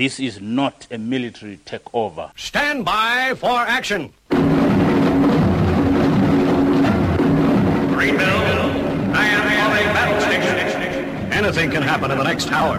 This is not a military takeover. Stand by for action. Greenville, I am calling battle station. Anything can happen in the next hour.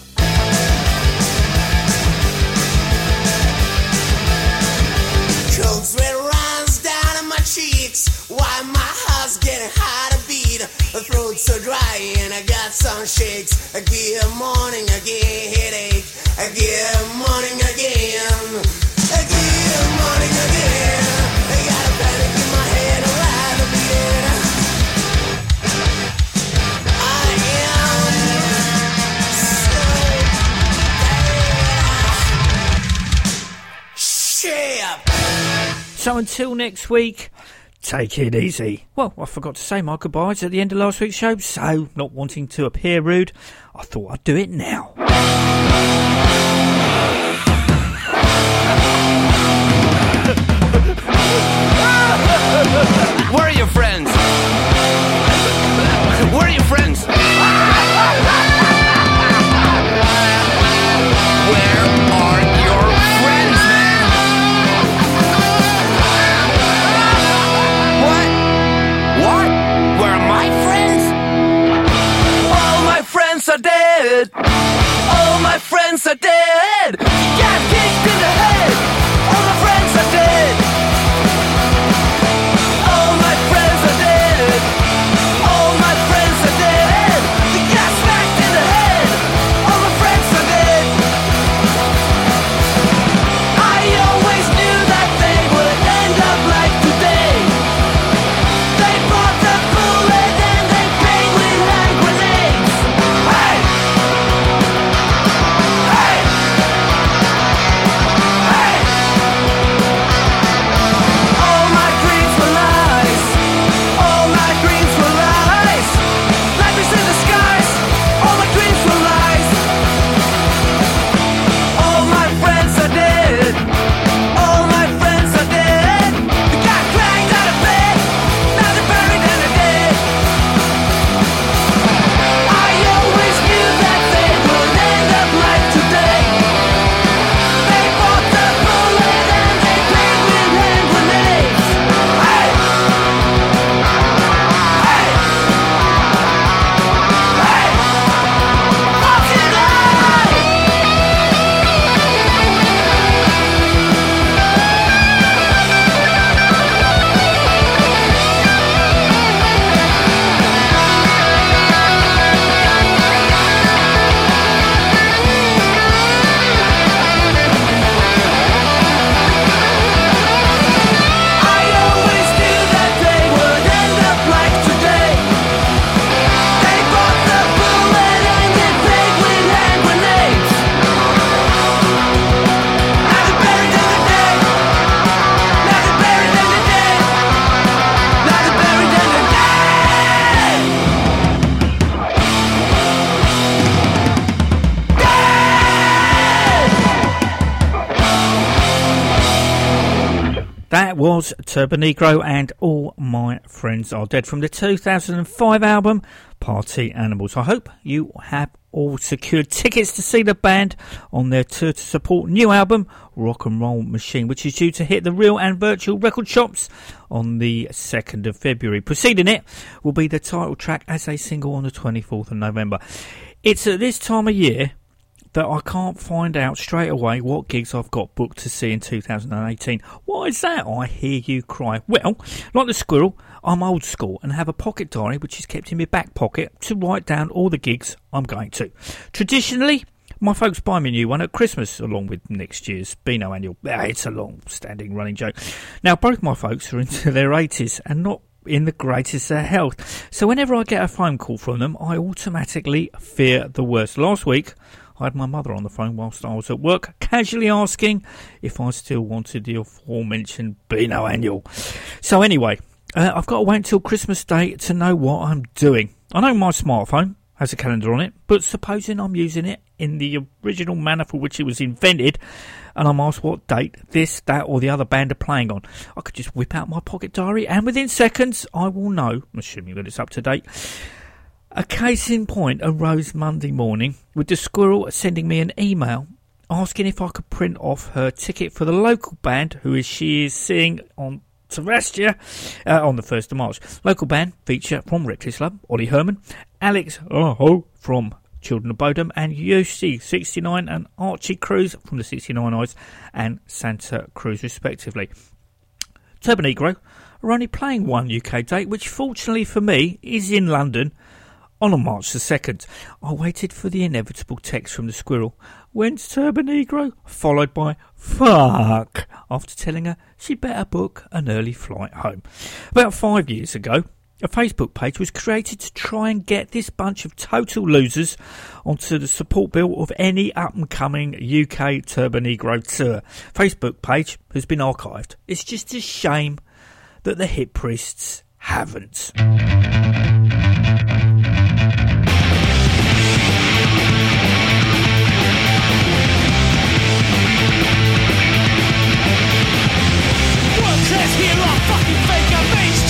Throat's so dry and I got some shakes. I get morning again headache. I get morning again. I get morning again. I got a panic in my head a lot of beating I am so bad. So until next week, take it easy. Well, I forgot to say my goodbyes at the end of last week's show, so not wanting to appear rude, I thought I'd do it now. Where are your friends? Where are your friends? Where are dead. All my friends are dead. Got kicked in the head. Was Turbonegro and All My Friends Are Dead from the 2005 album Party Animals. I hope you have all secured tickets to see the band on their tour to support new album Rock and Roll Machine, which is due to hit the real and virtual record shops on the 2nd of February. Preceding it will be the title track as a single on the 24th of November. It's at this time of year that I can't find out straight away what gigs I've got booked to see in 2018. Why is that? I hear you cry. Well, like the squirrel, I'm old school and have a pocket diary which is kept in my back pocket to write down all the gigs I'm going to. Traditionally, my folks buy me a new one at Christmas along with next year's Beano annual. Ah, It's a long standing running joke. Now, both my folks are into their 80s and not in the greatest of health. So whenever I get a phone call from them, I automatically fear the worst. Last week, I had my mother on the phone whilst I was at work, casually asking if I still wanted the aforementioned Beano annual. So anyway, uh, I've got to wait until Christmas Day to know what I'm doing. I know my smartphone has a calendar on it, but supposing I'm using it in the original manner for which it was invented, and I'm asked what date this, that, or the other band are playing on, I could just whip out my pocket diary, and within seconds, I will know, assuming that it's up to date. A case in point arose Monday morning with the squirrel sending me an email asking if I could print off her ticket for the local band who she is seeing on Terrestia uh, on the 1st of March. Local band feature from Reckless Love, Olli Herman, Alex oh, from Children of Bodom, and Jussi 69 and Archie Cruz from the 69 Eyes and Santa Cruz, respectively. Turbonegro are only playing one UK date, which fortunately for me is in London on March the 2nd. I waited for the inevitable text from the squirrel. When's Turbonegro? Followed by fuck after telling her she'd better book an early flight home. About five years ago, a Facebook page was created to try and get this bunch of total losers onto the support bill of any up and coming UK Turbonegro tour. Facebook page has been archived. It's just a shame that the hip priests haven't.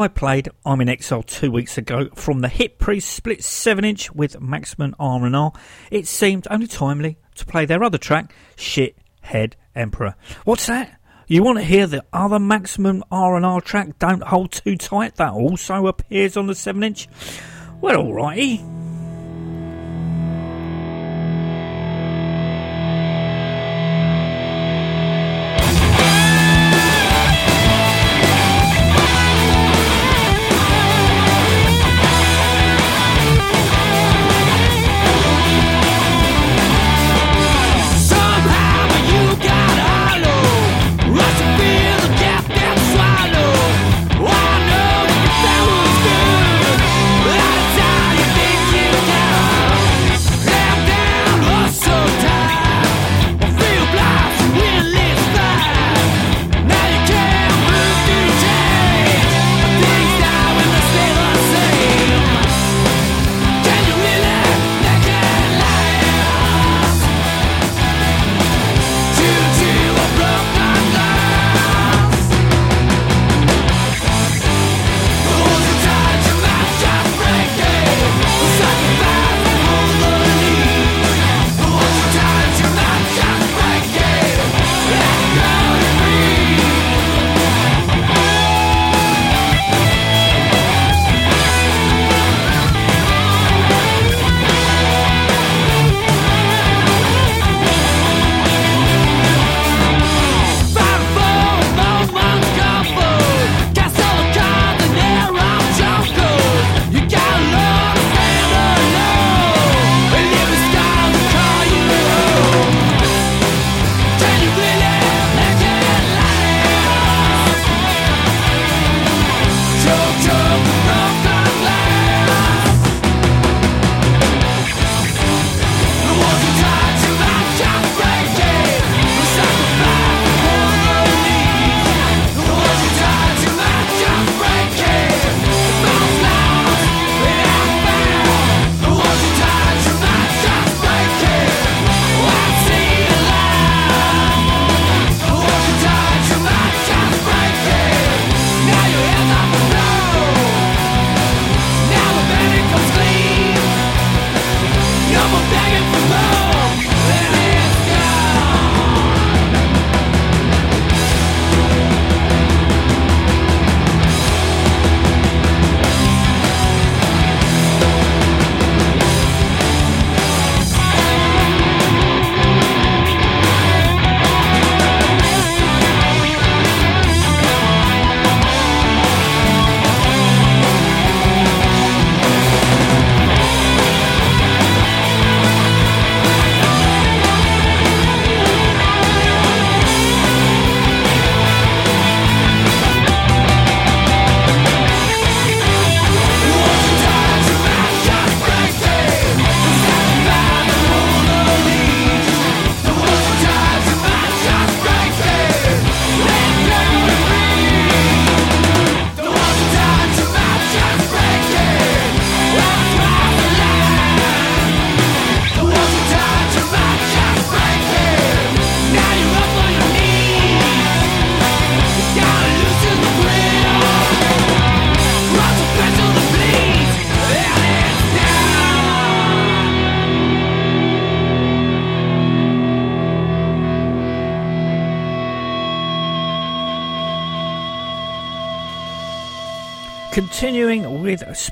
I played I'm in Exile two weeks ago from the Hip Priest split 7 inch with Maximum RNR, it seemed only timely to play their other track, Shit Head Emperor. What's that? You want to hear the other Maximum RNR track, Don't Hold Too Tight, that also appears on the 7 inch? Well, alrighty.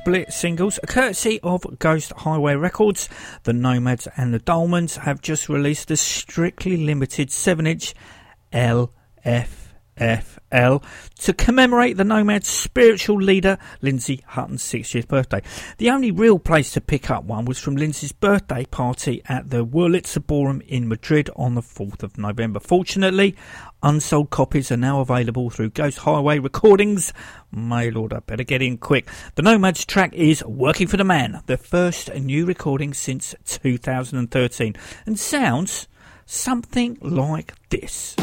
Split singles, courtesy of Ghost Highway Records, the Nomads and the Dahlmanns have just released a strictly limited 7 inch LFFL to commemorate the Nomads' spiritual leader, Lindsay Hutton's 60th birthday. The only real place to pick up one was from Lindsay's birthday party at the Wurlitzer Ballroom in Madrid on the 4th of November. Fortunately, unsold copies are now available through Ghost Highway Recordings mail order. Better get in quick. The Nomads track is Working for the Man, the first new recording since 2013, and sounds something like this.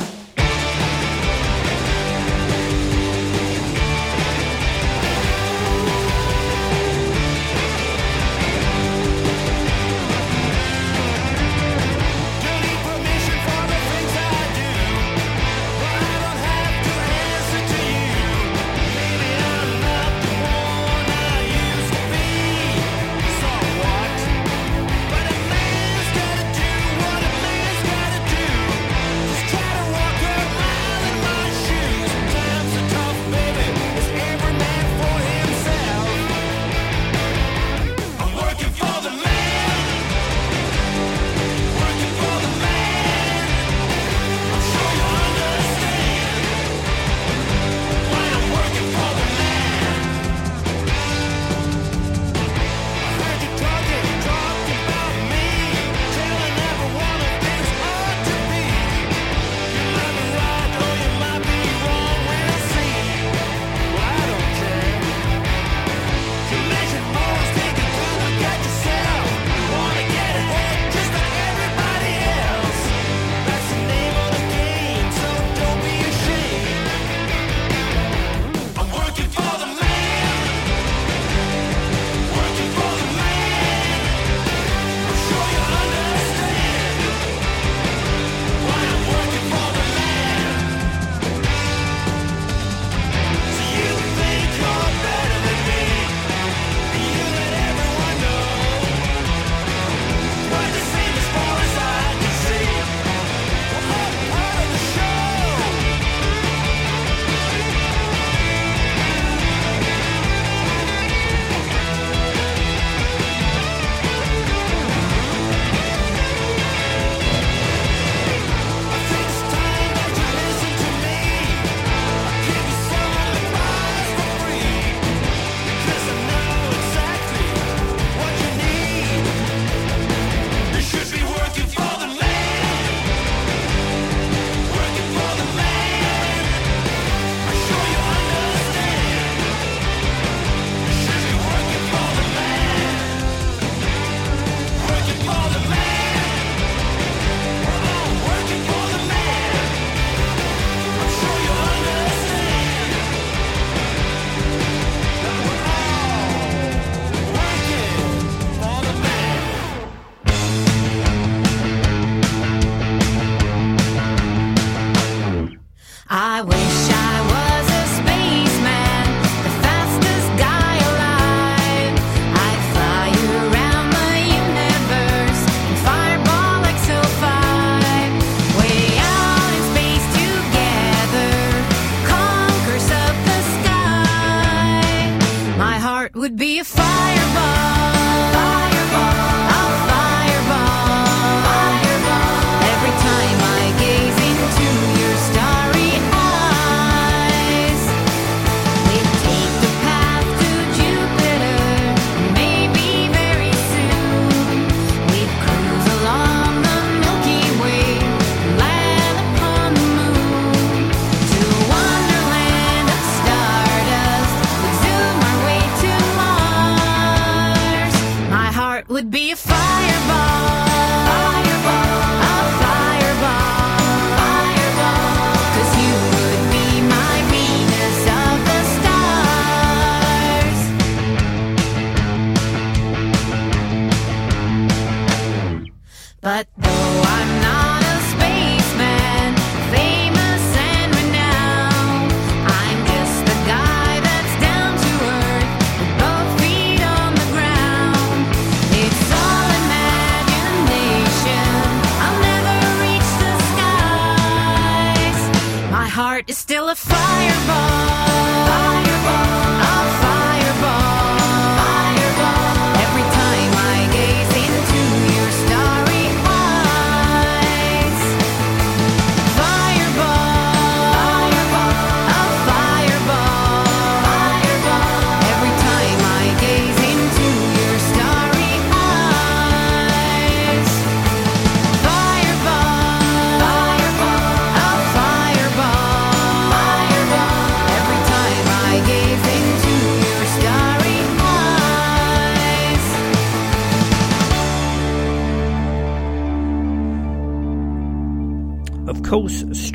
Heart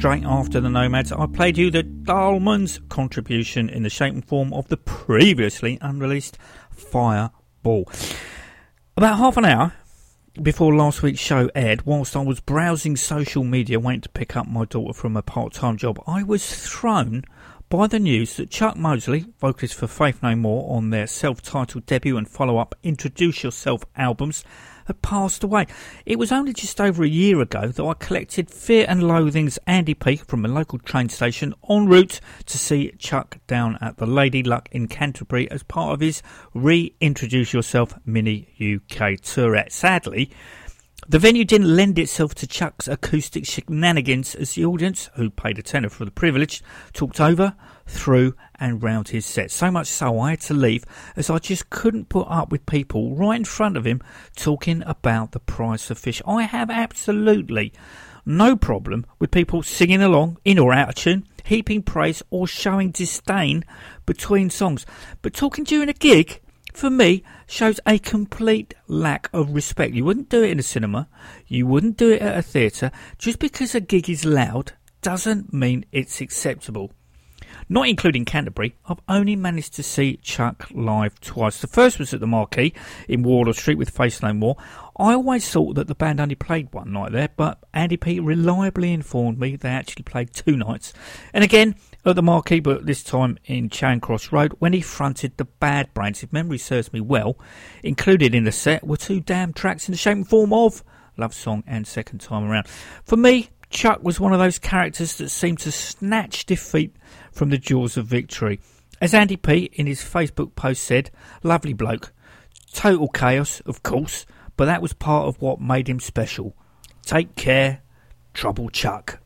straight after the Nomads, I played you the Dahlmanns contribution in the shape and form of the previously unreleased Fireball. About half an hour before last week's show aired, whilst I was browsing social media waiting to pick up my daughter from a part time job, I was thrown by the news that Chuck Mosley, vocalist for Faith No More on their self titled debut and follow up Introduce Yourself albums, had passed away. It was only just over a year ago that I collected Fear and Loathing's Andy P from a local train station en route to see Chuck down at the Lady Luck in Canterbury as part of his Reintroduce Yourself Mini UK tourette. Sadly, the venue didn't lend itself to Chuck's acoustic shenanigans as the audience, who paid a tenner for the privilege, talked over, through, and round his set. So much so I had to leave as I just couldn't put up with people right in front of him talking about the price of fish. I have absolutely no problem with people singing along in or out of tune, heaping praise or showing disdain between songs. But talking during a gig, for me, shows a complete lack of respect. You wouldn't do it in a cinema, you wouldn't do it at a theatre. Just because a gig is loud doesn't mean it's acceptable. Not including Canterbury, I've only managed to see Chuck live twice. The first was at the Marquee in Wardour Street with Faith No More. I always thought that the band only played one night there, but Andy P reliably informed me they actually played two nights. And again, at the Marquee, but this time in Charing Cross Road, when he fronted the Bad Brains. If memory serves me well, included in the set were two damn tracks in the shape and form of Love Song and Second Time Around. For me, Chuck was one of those characters that seemed to snatch defeat from the jaws of victory. As Andy P in his Facebook post said, lovely bloke. Total chaos, of course, but that was part of what made him special. Take care, Trouble Chuck.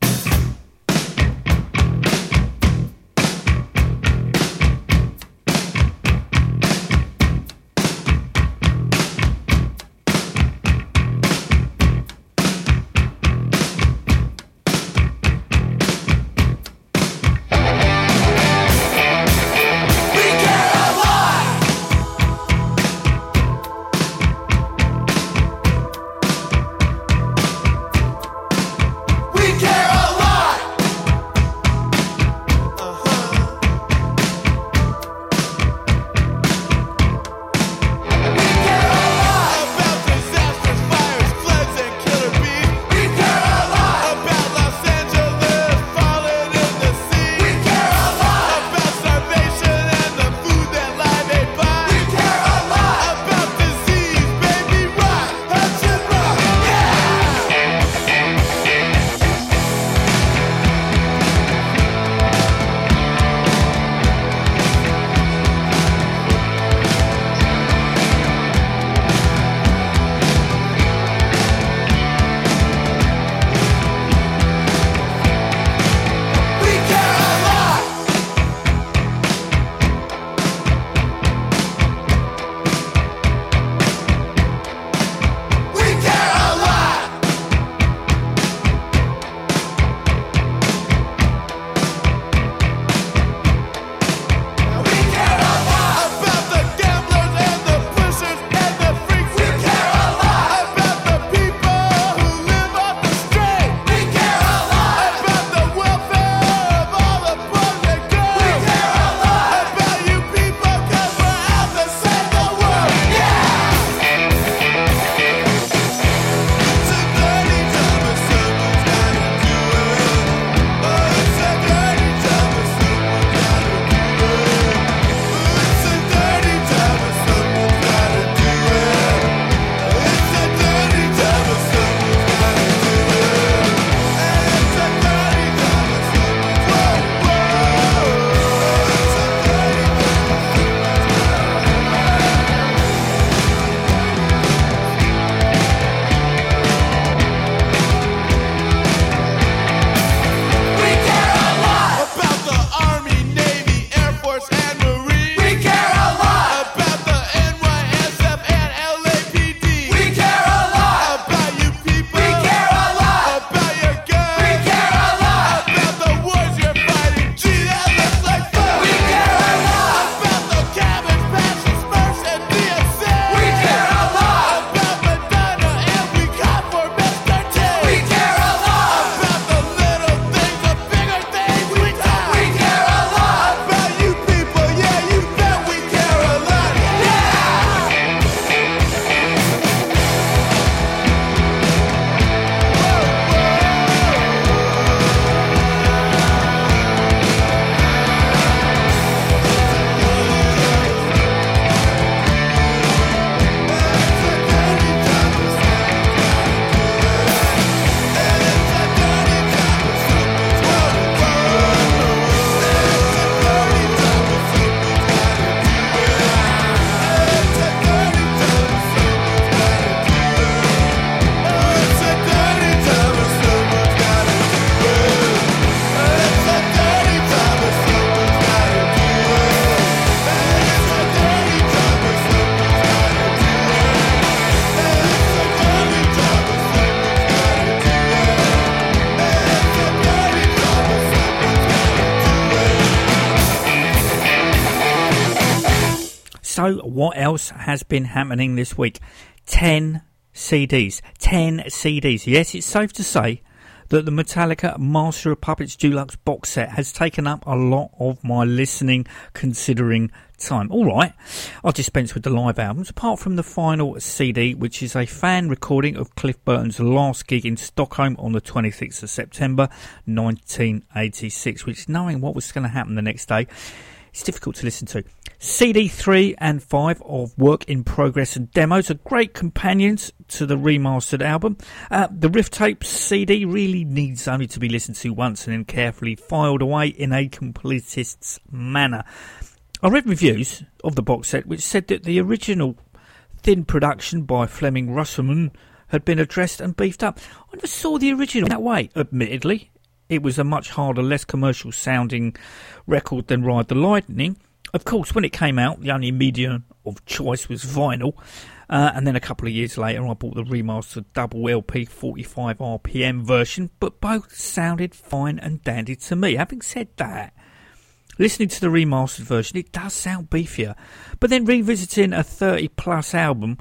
What else has been happening this week? 10 CDs. 10 CDs. Yes, it's safe to say that the Metallica Master of Puppets Deluxe box set has taken up a lot of my listening, considering time. All right, I'll dispense with the live albums, apart from the final CD, which is a fan recording of Cliff Burton's last gig in Stockholm on the 26th of September 1986, which, knowing what was going to happen the next day, it's difficult to listen to. CD 3 and 5 of Work in Progress and Demos are great companions to the remastered album. Uh, the Riff Tape CD really needs only to be listened to once and then carefully filed away in a completist's manner. I read reviews of the box set which said that the original thin production by Flemming Rasmussen had been addressed and beefed up. I never saw the original that way, admittedly. It was a much harder, less commercial sounding record than Ride the Lightning. Of course, when it came out, the only medium of choice was vinyl. Uh, and then a couple of years later, I bought the remastered double LP 45 RPM version, but both sounded fine and dandy to me. Having said that, listening to the remastered version, it does sound beefier. But then revisiting a 30 plus album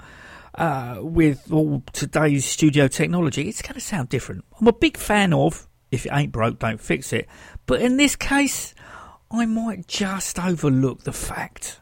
uh, with all today's studio technology, it's going to sound different. I'm a big fan of if it ain't broke, don't fix it. But in this case, I might just overlook the fact.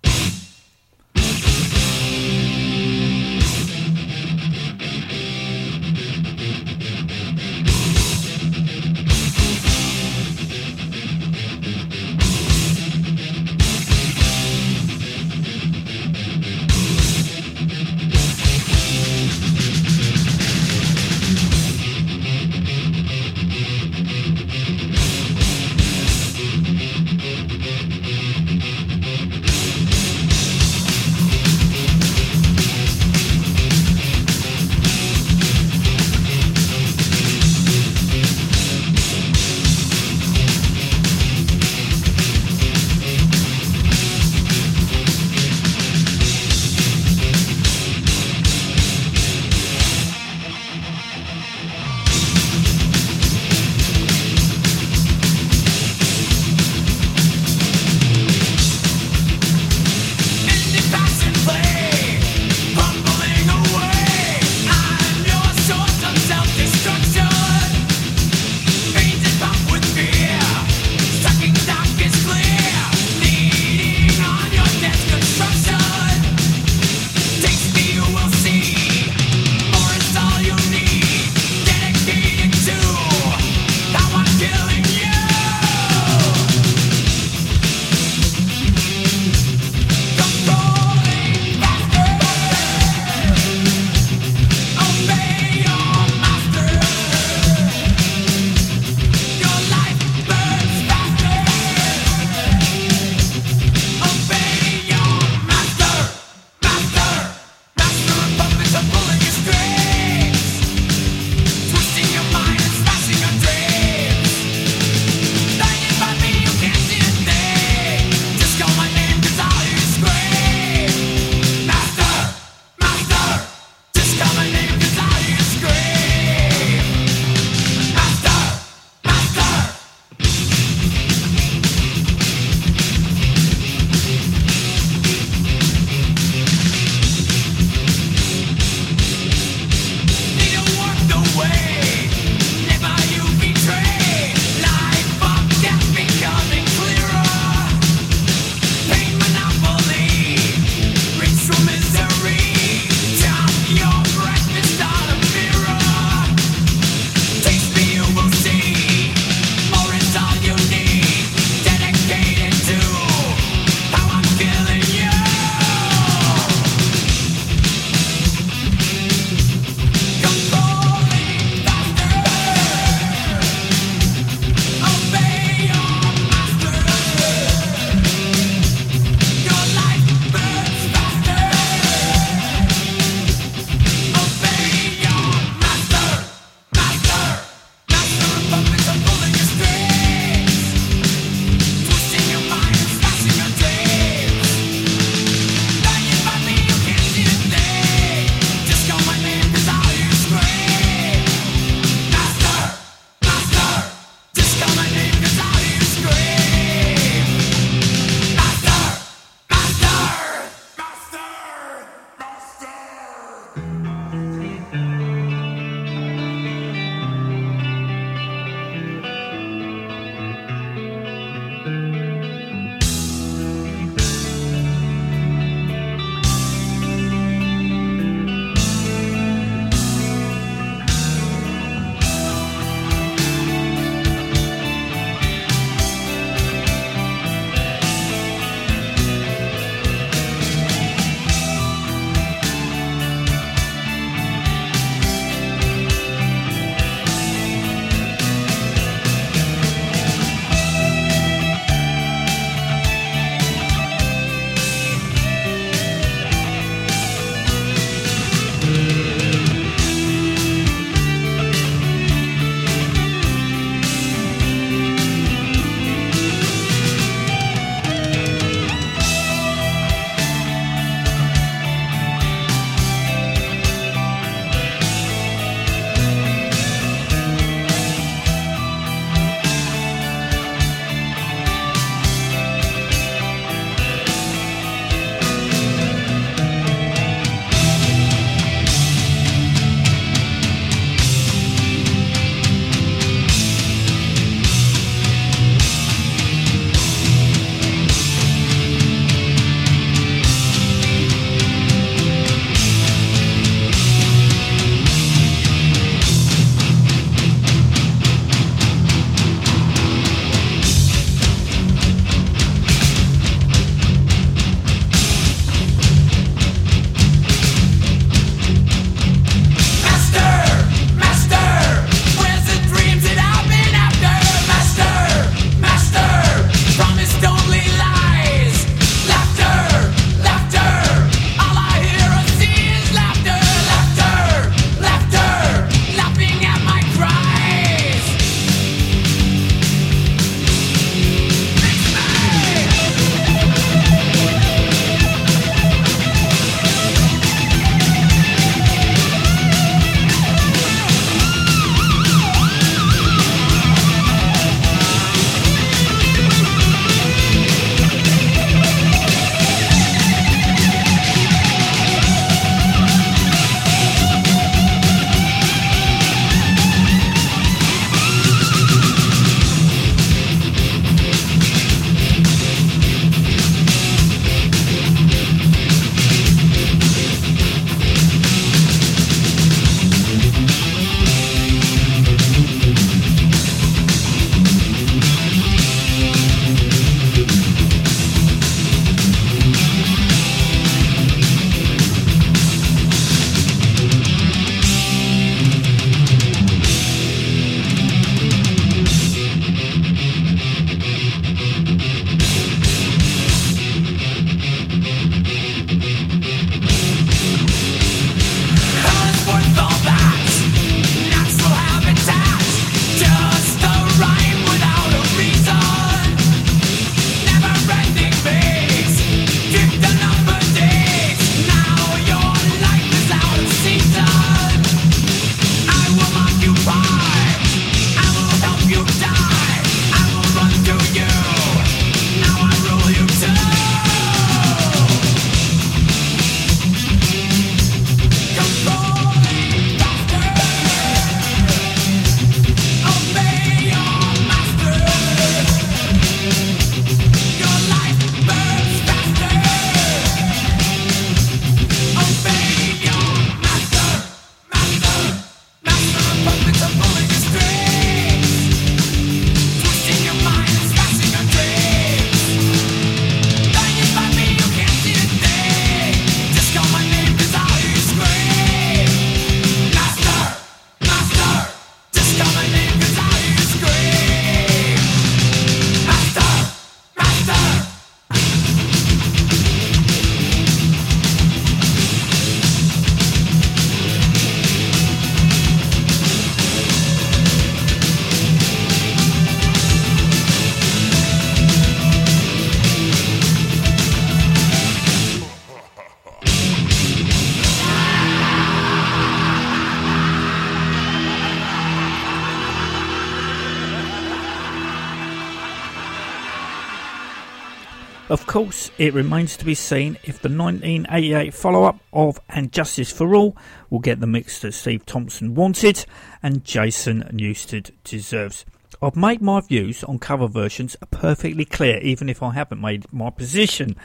Course, it remains to be seen if the 1988 follow up of And Justice for All will get the mix that Steve Thompson wanted and Jason Newsted deserves. I've made my views on cover versions perfectly clear, even if I haven't made my position.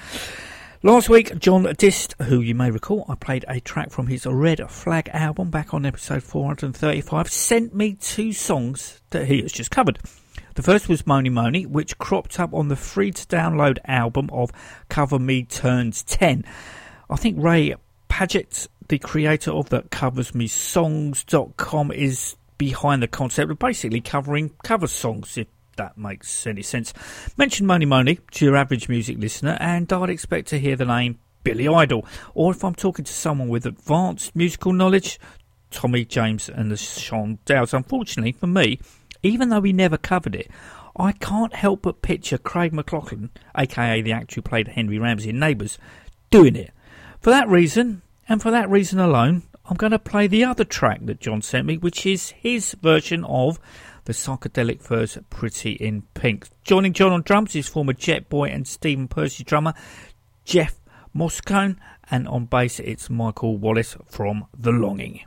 Last week, John Dissed, who you may recall, I played a track from his Red Flag album back on episode 435, sent me two songs that he has just covered. The first was Mony Mony, which cropped up on the free to download album of Cover Me Turns 10. I think Ray Padgett, the creator of the CoversMeSongs.com, is behind the concept of basically covering cover songs, if that makes any sense. Mention Mony Mony to your average music listener, and I'd expect to hear the name Billy Idol. Or if I'm talking to someone with advanced musical knowledge, Tommy James and the Shondells. Unfortunately for me, even though he never covered it, I can't help but picture Craig McLachlan, aka the actor who played Henry Ramsay in Neighbours, doing it. For that reason, and for that reason alone, I'm going to play the other track that John sent me, which is his version of the psychedelic Furs Pretty in Pink. Joining John on drums is former Jetboy and Stephen Pearcy drummer Jeff Moscone, and on bass it's Michael Wallace from The Longing.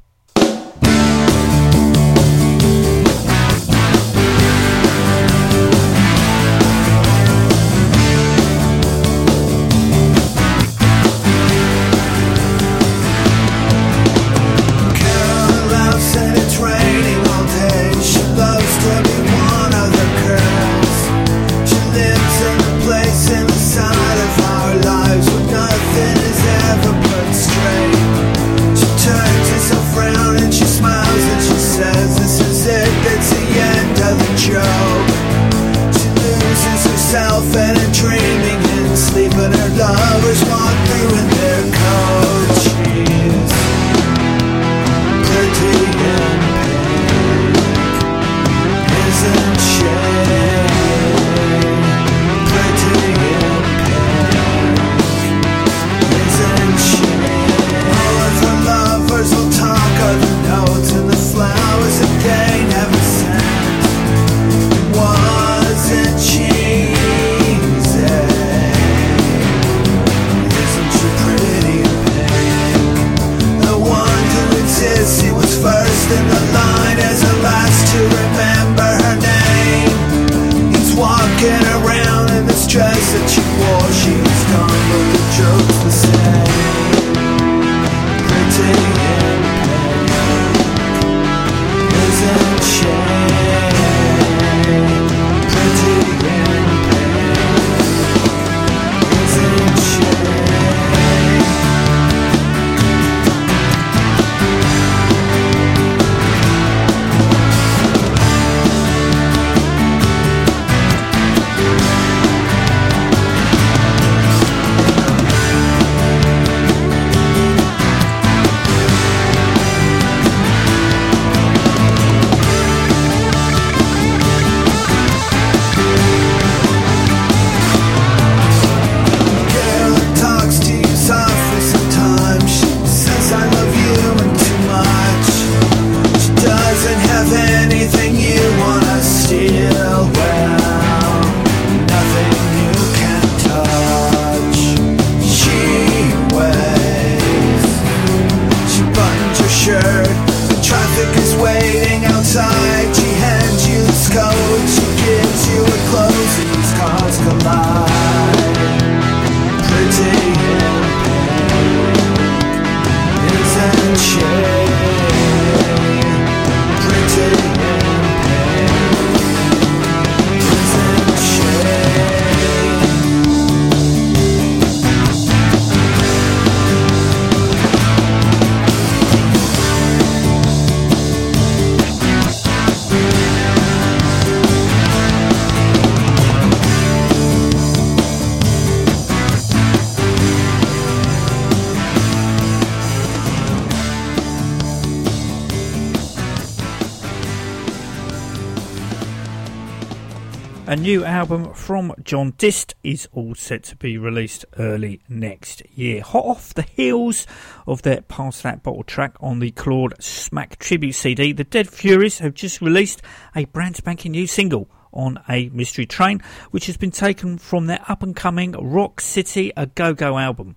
John Dissed is all set to be released early next year. Hot off the heels of their Pass That Bottle track on the Claude Smack tribute CD, the Dead Furies have just released a brand spanking new single on a Mystery Train, which has been taken from their up and coming Rock City A Go Go album.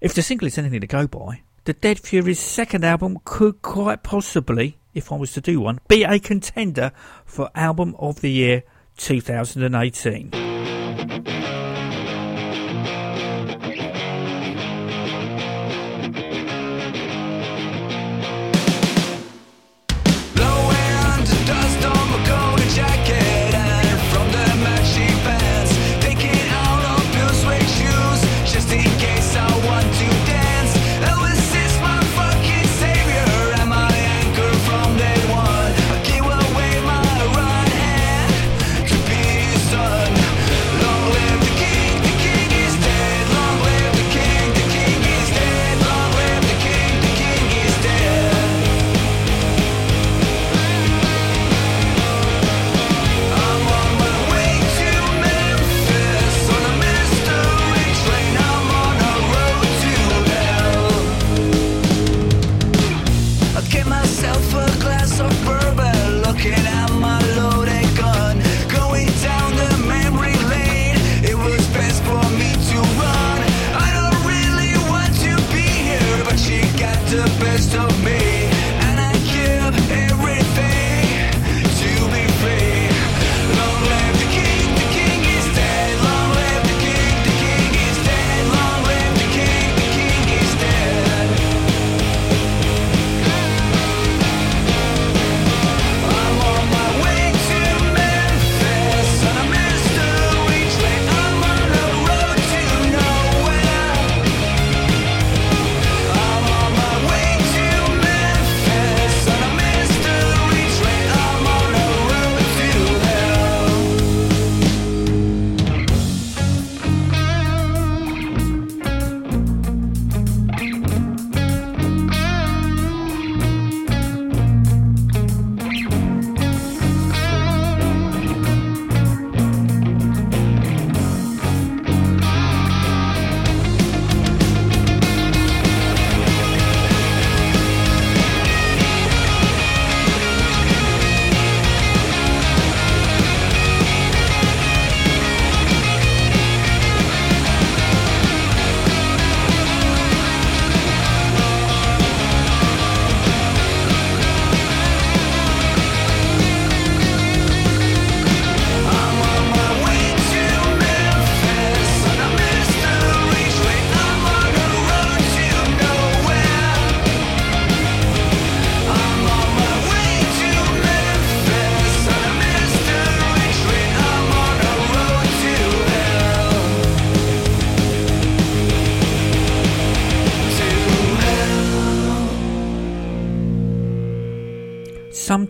If the single is anything to go by, the Dead Fury's second album could quite possibly, if I was to do one, be a contender for Album of the Year 2018. Bye.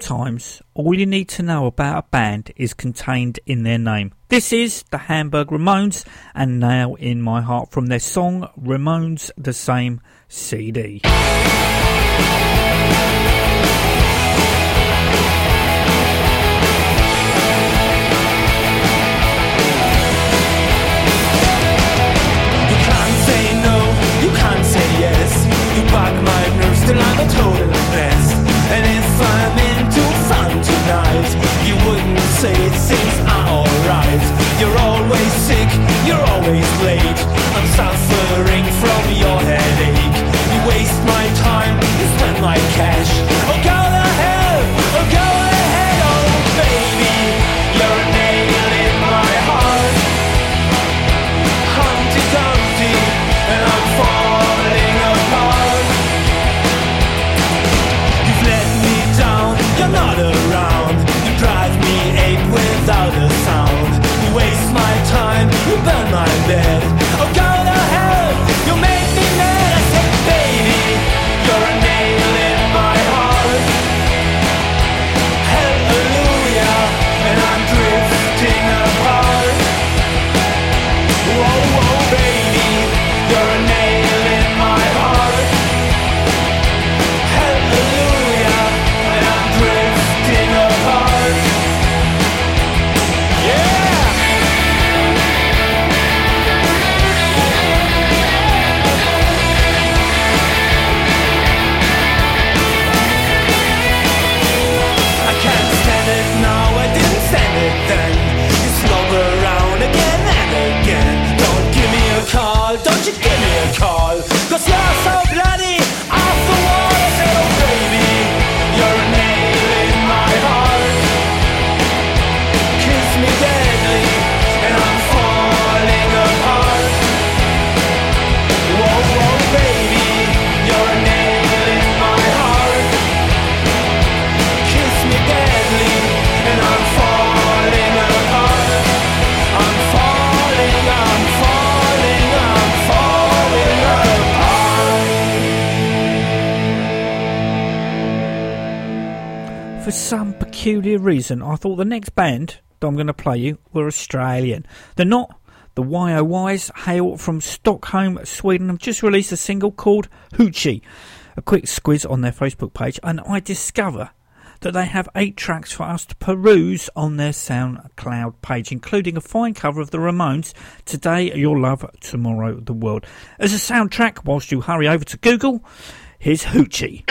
Sometimes all you need to know about a band is contained in their name. This is the Hamburg Ramones and Nail in My Heart from their song Ramones the Same CD. You can't say yes. You bug my nerves till I'm a total cash. Peculiar reason, I thought the next band that I'm going to play you were Australian. They're not. The YOYs hail from Stockholm, Sweden, have just released a single called Hoochie. A quick squiz on their Facebook page, and I discover that they have eight tracks for us to peruse on their SoundCloud page, including a fine cover of the Ramones, Today Your Love, Tomorrow the World. As a soundtrack, whilst you hurry over to Google, here's Hoochie.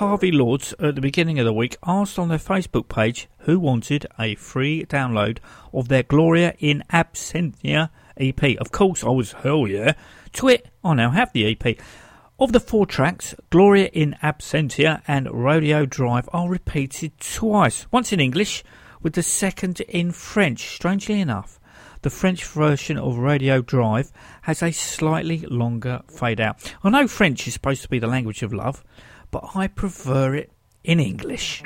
Mojave Lords at the beginning of the week asked on their Facebook page who wanted a free download of their Gloria in Absentia EP. Of course, I was hell yeah. Twit, I now have the EP. Of the four tracks, Gloria in Absentia and Rodeo Drive are repeated twice, once in English, with the second in French. Strangely enough, the French version of Rodeo Drive has a slightly longer fade out. I know French is supposed to be the language of love, but I prefer it in English.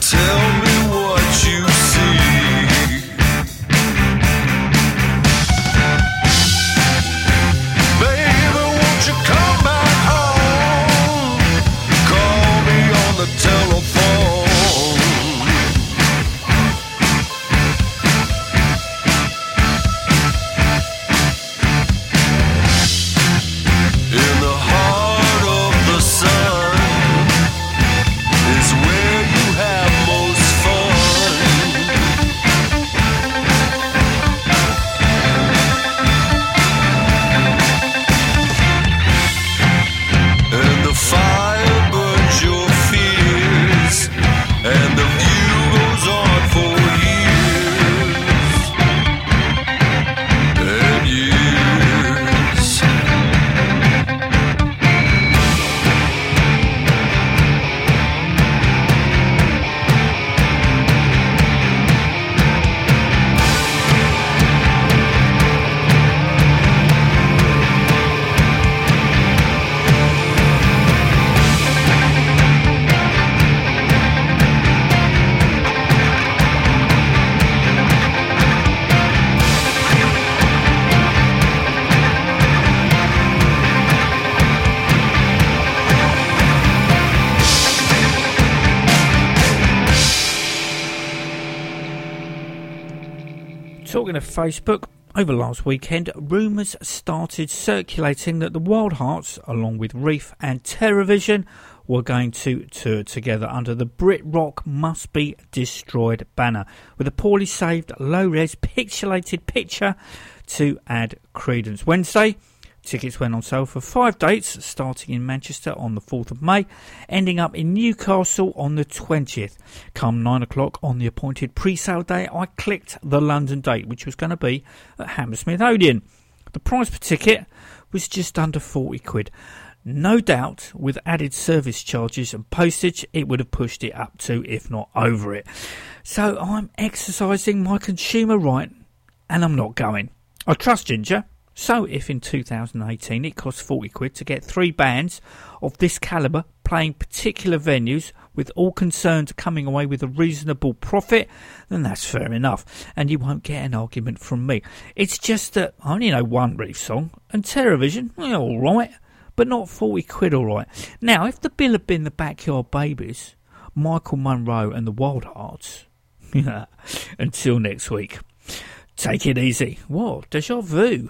Tell me Facebook, over last weekend, rumours started circulating that the Wildhearts, along with Reef and Terrorvision, were going to tour together under the Brit Rock Must Be Destroyed banner, with a poorly saved, low res, pixelated picture to add credence. Wednesday, Tickets went on sale for five dates, starting in Manchester on the 4th of May, ending up in Newcastle on the 20th. Come 9 o'clock on the appointed pre sale day, I clicked the London date, which was going to be at Hammersmith Odeon. The price per ticket was just under 40 quid. No doubt, with added service charges and postage, it would have pushed it up to, if not over it. So I'm exercising my consumer right, and I'm not going. I trust Ginger. So, if in 2018 it costs 40 quid to get three bands of this calibre playing particular venues with all concerned coming away with a reasonable profit, then that's fair enough, and you won't get an argument from me. It's just that I only know one Reef song, and Terrorvision, well, alright, but not 40 quid alright. Now, if the bill had been the Backyard Babies, Michael Monroe, and the Wildhearts, until next week. Take it easy. What? Deja vu.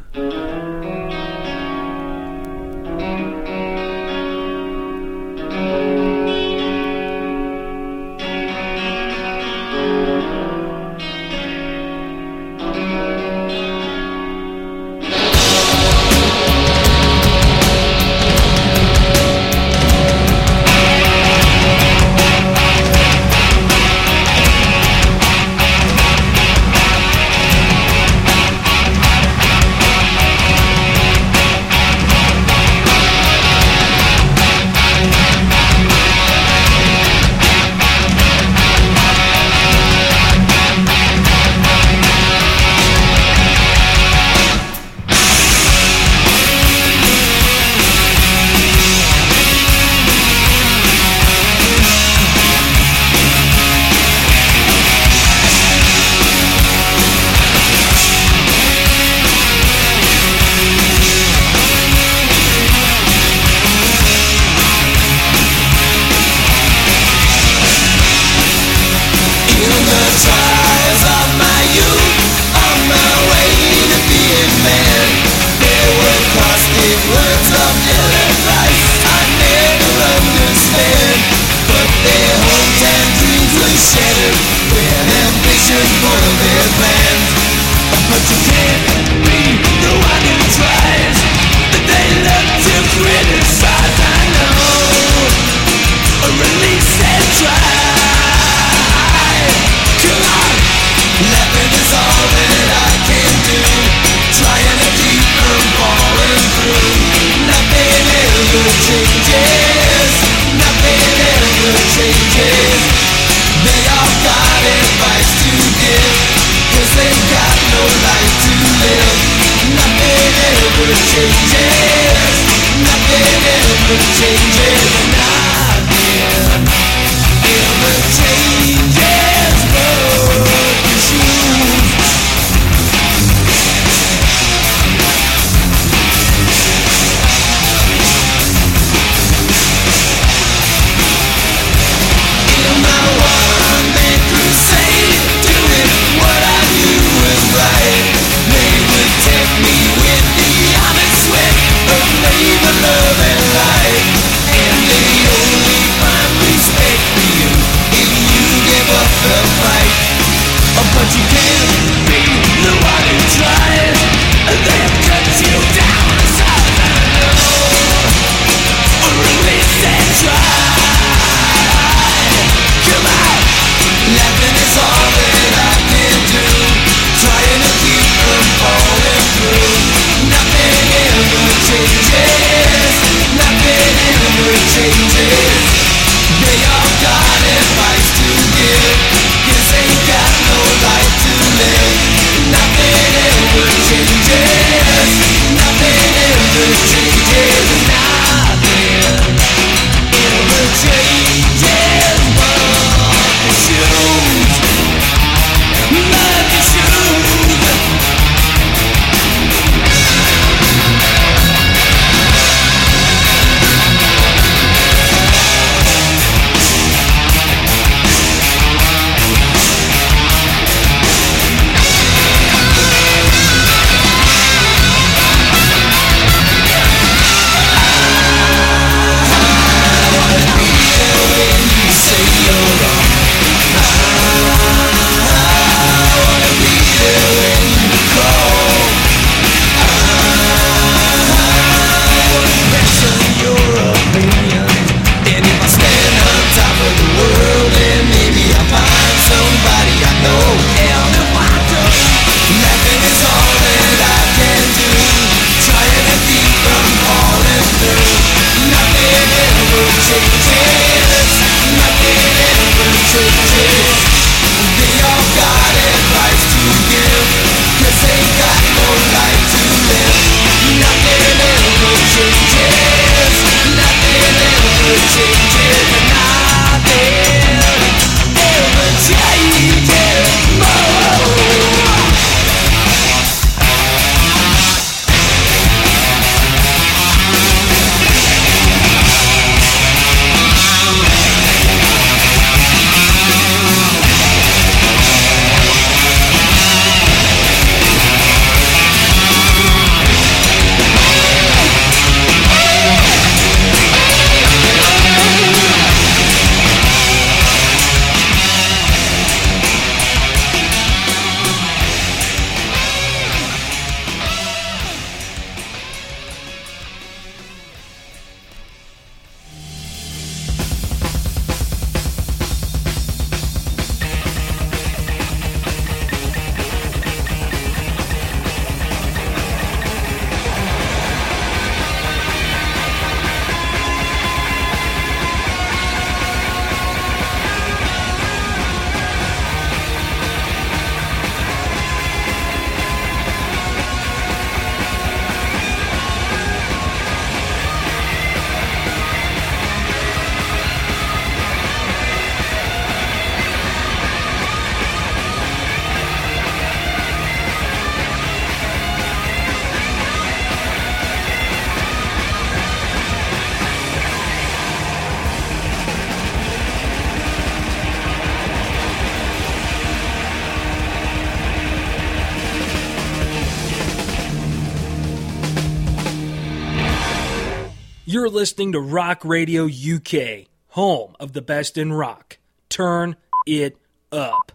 Listening to Rock Radio UK, home of the best in rock. Turn it up.